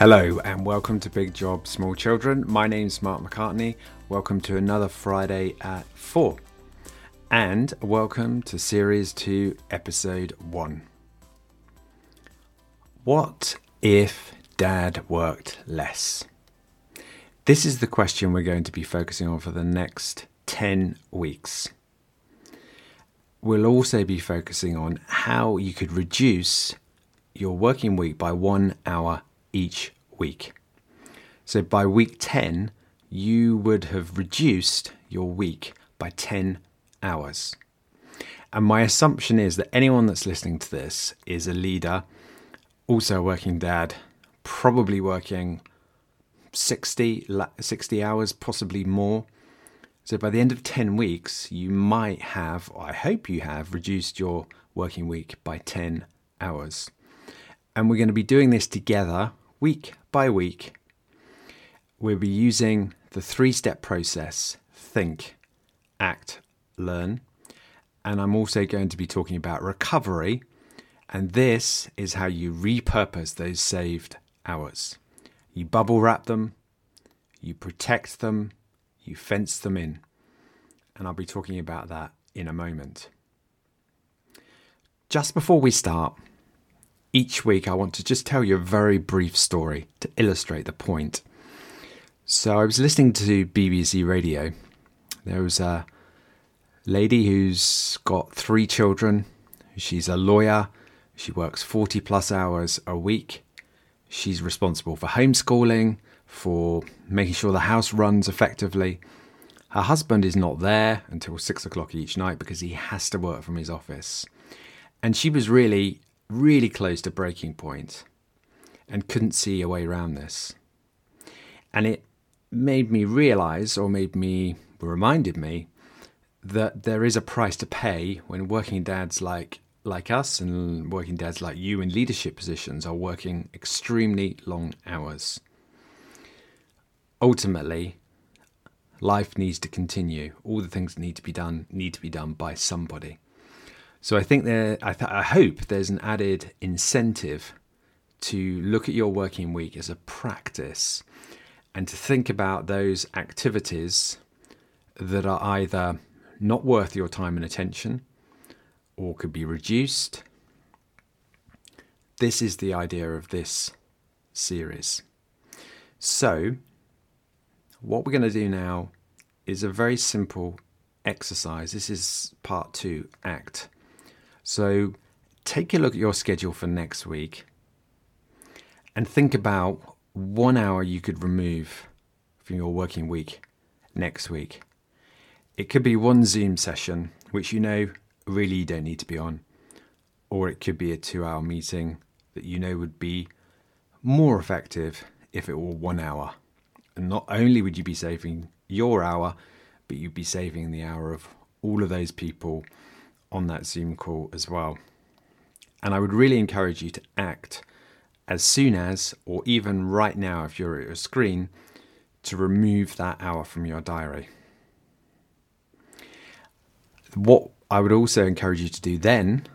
Hello and welcome to Big Job Small Children. My name's Mark McCartney. Welcome to another Friday at 4. And welcome to Series 2, Episode 1. What if Dad worked less? This is the question we're going to be focusing on for the next 10 weeks. We'll also be focusing on how you could reduce your working week by one hour each week. So by week 10, you would have reduced your week by 10 hours. And my assumption is that anyone that's listening to this is a leader, also a working dad, probably working 60, 60 hours, possibly more. So by the end of 10 weeks, you might have, I hope you have, reduced your working week by 10 hours. And we're going to be doing this together week by week. We'll be using the three step process think, act, learn. And I'm also going to be talking about recovery. And this is how you repurpose those saved hours. You bubble wrap them, you protect them, you fence them in. And I'll be talking about that in a moment. Just before we start, each week I want to just tell you a very brief story to illustrate the point. So I was listening to BBC Radio. There was a lady who's got three children. She's a lawyer. She works 40 plus hours a week. She's responsible for homeschooling, for making sure the house runs effectively. Her husband is not there until six o'clock each night because he has to work from his office. And she was really really close to breaking point and couldn't see a way around this. And it made me realize, or made me, reminded me, that there is a price to pay when working dads like like us and working dads like you in leadership positions are working extremely long hours. Ultimately, life needs to continue. All the things that need to be done need to be done by somebody. So I think there, I, th- I hope there's an added incentive to look at your working week as a practice and to think about those activities that are either not worth your time and attention or could be reduced. This is the idea of this series. So, what we're going to do now is a very simple exercise. This is part two, ACT. So take a look at your schedule for next week and think about one hour you could remove from your working week next week. It could be one Zoom session, which you know really you don't need to be on, or it could be a two hour meeting that you know would be more effective if it were one hour. And not only would you be saving your hour, but you'd be saving the hour of all of those people on that Zoom call as well. And I would really encourage you to act as soon as, or even right now if you're at your screen, to remove that hour from your diary. What I would also encourage you to do then,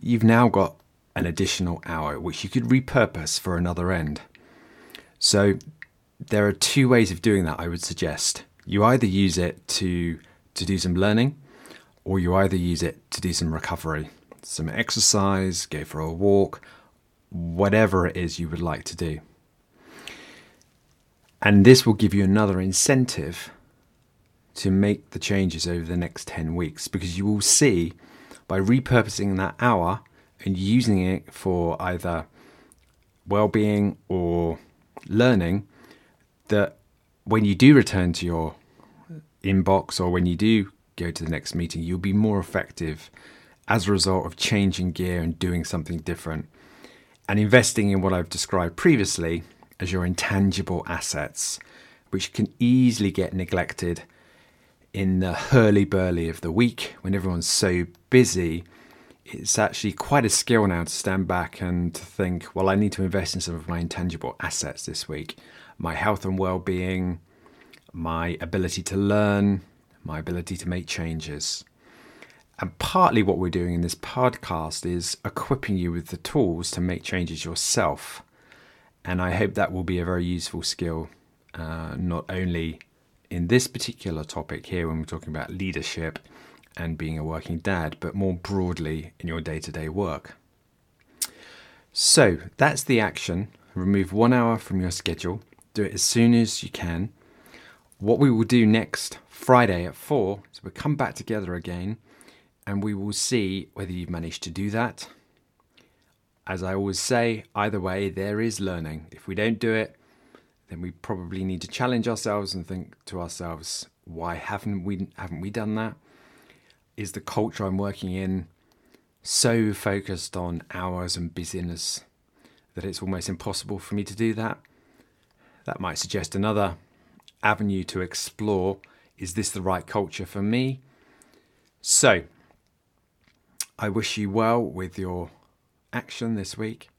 you've now got an additional hour which you could repurpose for another end. So there are two ways of doing that I would suggest. You either use it to to do some learning or you either use it to do some recovery, some exercise, go for a walk, whatever it is you would like to do. And this will give you another incentive to make the changes over the next 10 weeks because you will see by repurposing that hour and using it for either well being or learning that when you do return to your inbox or when you do go to the next meeting, you'll be more effective as a result of changing gear and doing something different and investing in what I've described previously as your intangible assets, which can easily get neglected in the hurly burly of the week when everyone's so busy. It's actually quite a skill now to stand back and to think, well, I need to invest in some of my intangible assets this week my health and well being, my ability to learn, my ability to make changes. And partly what we're doing in this podcast is equipping you with the tools to make changes yourself. And I hope that will be a very useful skill, uh, not only in this particular topic here when we're talking about leadership and being a working dad, but more broadly in your day to day work. So that's the action. Remove one hour from your schedule. Do it as soon as you can. What we will do next Friday at 4 So we'll come back together again and we will see whether you've managed to do that. As I always say, either way, there is learning. If we don't do it, then we probably need to challenge ourselves and think to ourselves, why haven't we haven't we done that? Is the culture I'm working in so focused on hours and busyness that it's almost impossible for me to do that? That might suggest another avenue to explore. Is this the right culture for me? So, I wish you well with your action this week.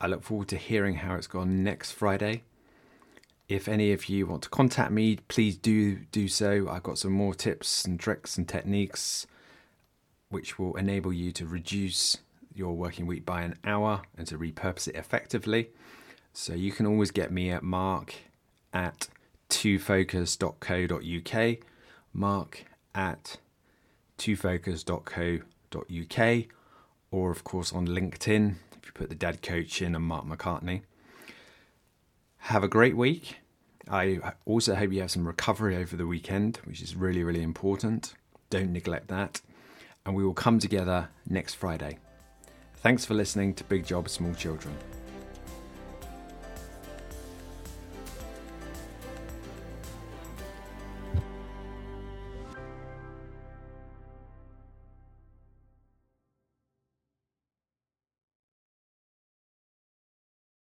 I look forward to hearing how it's gone next Friday. If any of you want to contact me, please do do so. I've got some more tips and tricks and techniques which will enable you to reduce your working week by an hour and to repurpose it effectively. So you can always get me at mark at twofocus.co.uk, mark at twofocus.co.uk, or of course on LinkedIn if you put the dad coach in and Mark McCartney. Have a great week. I also hope you have some recovery over the weekend, which is really, really important. Don't neglect that. And we will come together next Friday. Thanks for listening to Big Job Small Children.